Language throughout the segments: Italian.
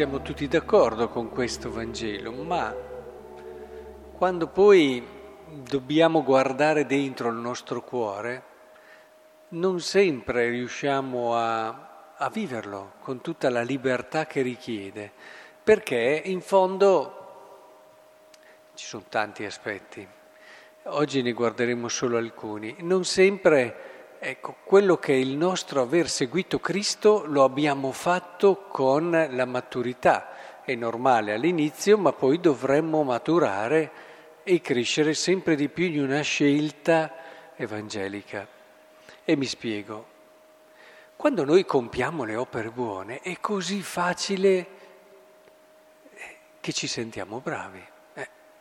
siamo tutti d'accordo con questo Vangelo, ma quando poi dobbiamo guardare dentro il nostro cuore, non sempre riusciamo a, a viverlo con tutta la libertà che richiede, perché in fondo ci sono tanti aspetti. Oggi ne guarderemo solo alcuni. Non sempre, ecco, quello che è il nostro aver seguito Cristo lo abbiamo fatto con la maturità. È normale all'inizio, ma poi dovremmo maturare e crescere sempre di più in una scelta evangelica. E mi spiego. Quando noi compiamo le opere buone è così facile che ci sentiamo bravi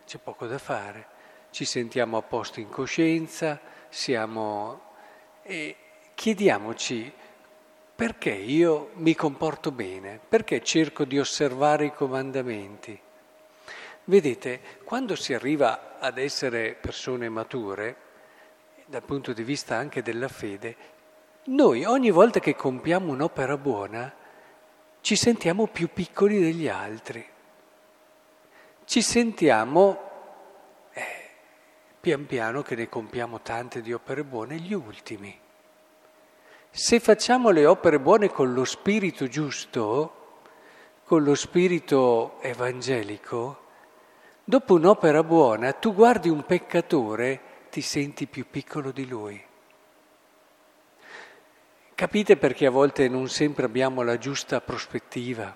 c'è poco da fare, ci sentiamo a posto in coscienza, siamo... e chiediamoci perché io mi comporto bene, perché cerco di osservare i comandamenti. Vedete, quando si arriva ad essere persone mature, dal punto di vista anche della fede, noi ogni volta che compiamo un'opera buona ci sentiamo più piccoli degli altri ci sentiamo, pian piano che ne compiamo tante di opere buone, gli ultimi. Se facciamo le opere buone con lo spirito giusto, con lo spirito evangelico, dopo un'opera buona tu guardi un peccatore, ti senti più piccolo di lui. Capite perché a volte non sempre abbiamo la giusta prospettiva?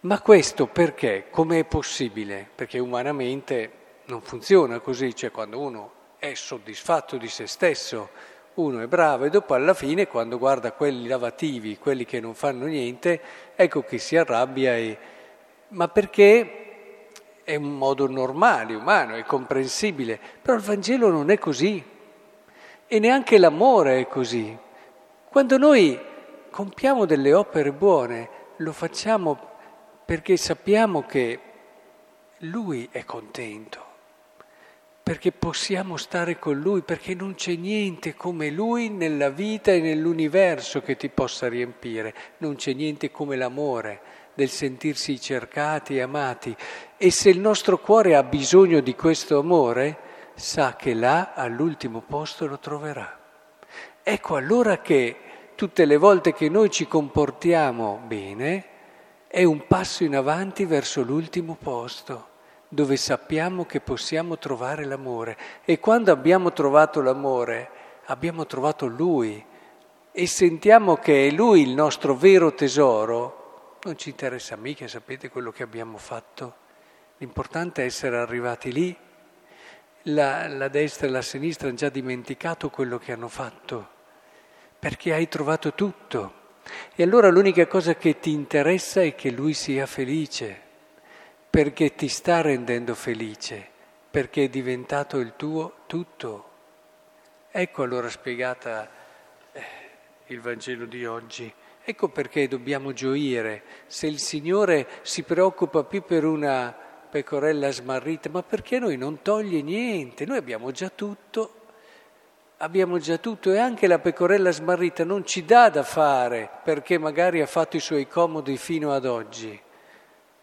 Ma questo perché? Come è possibile? Perché umanamente non funziona così, cioè quando uno è soddisfatto di se stesso, uno è bravo e dopo alla fine quando guarda quelli lavativi, quelli che non fanno niente, ecco che si arrabbia e... Ma perché è un modo normale, umano, è comprensibile, però il Vangelo non è così e neanche l'amore è così. Quando noi compiamo delle opere buone, lo facciamo perché sappiamo che Lui è contento, perché possiamo stare con Lui, perché non c'è niente come Lui nella vita e nell'universo che ti possa riempire, non c'è niente come l'amore del sentirsi cercati e amati. E se il nostro cuore ha bisogno di questo amore, sa che là all'ultimo posto lo troverà. Ecco allora che tutte le volte che noi ci comportiamo bene, è un passo in avanti verso l'ultimo posto, dove sappiamo che possiamo trovare l'amore. E quando abbiamo trovato l'amore, abbiamo trovato Lui e sentiamo che è Lui il nostro vero tesoro, non ci interessa mica, sapete quello che abbiamo fatto. L'importante è essere arrivati lì. La, la destra e la sinistra hanno già dimenticato quello che hanno fatto, perché hai trovato tutto. E allora l'unica cosa che ti interessa è che lui sia felice, perché ti sta rendendo felice, perché è diventato il tuo tutto. Ecco allora spiegata eh, il Vangelo di oggi. Ecco perché dobbiamo gioire. Se il Signore si preoccupa più per una pecorella smarrita, ma perché noi non toglie niente? Noi abbiamo già tutto abbiamo già tutto e anche la pecorella smarrita non ci dà da fare perché magari ha fatto i suoi comodi fino ad oggi,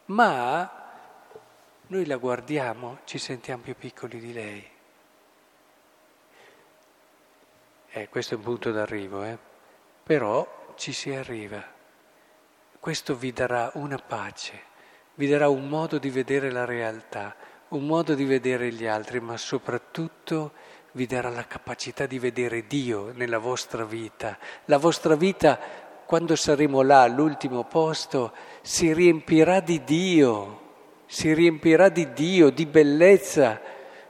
ma noi la guardiamo, ci sentiamo più piccoli di lei. Eh, questo è un punto d'arrivo, eh? però ci si arriva. Questo vi darà una pace, vi darà un modo di vedere la realtà, un modo di vedere gli altri, ma soprattutto vi darà la capacità di vedere Dio nella vostra vita. La vostra vita, quando saremo là all'ultimo posto, si riempirà di Dio, si riempirà di Dio, di bellezza.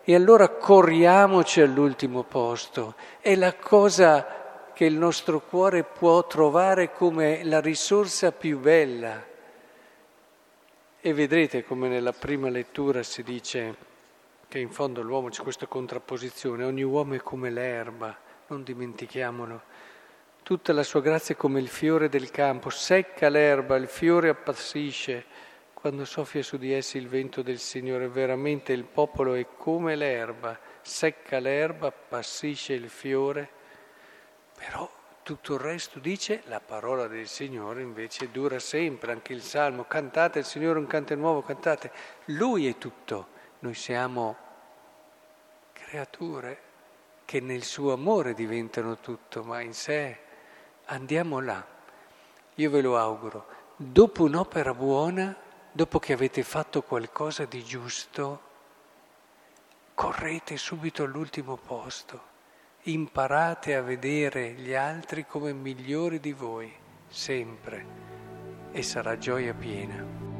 E allora corriamoci all'ultimo posto. È la cosa che il nostro cuore può trovare come la risorsa più bella. E vedrete come nella prima lettura si dice che in fondo l'uomo c'è questa contrapposizione, ogni uomo è come l'erba, non dimentichiamolo. Tutta la sua grazia è come il fiore del campo, secca l'erba, il fiore appassisce. Quando soffia su di essi il vento del Signore, veramente il popolo è come l'erba, secca l'erba, appassisce il fiore, però tutto il resto dice la parola del Signore invece dura sempre, anche il Salmo, cantate il Signore un canto nuovo, cantate, Lui è tutto, noi siamo creature che nel suo amore diventano tutto, ma in sé andiamo là. Io ve lo auguro, dopo un'opera buona, dopo che avete fatto qualcosa di giusto, correte subito all'ultimo posto, imparate a vedere gli altri come migliori di voi, sempre, e sarà gioia piena.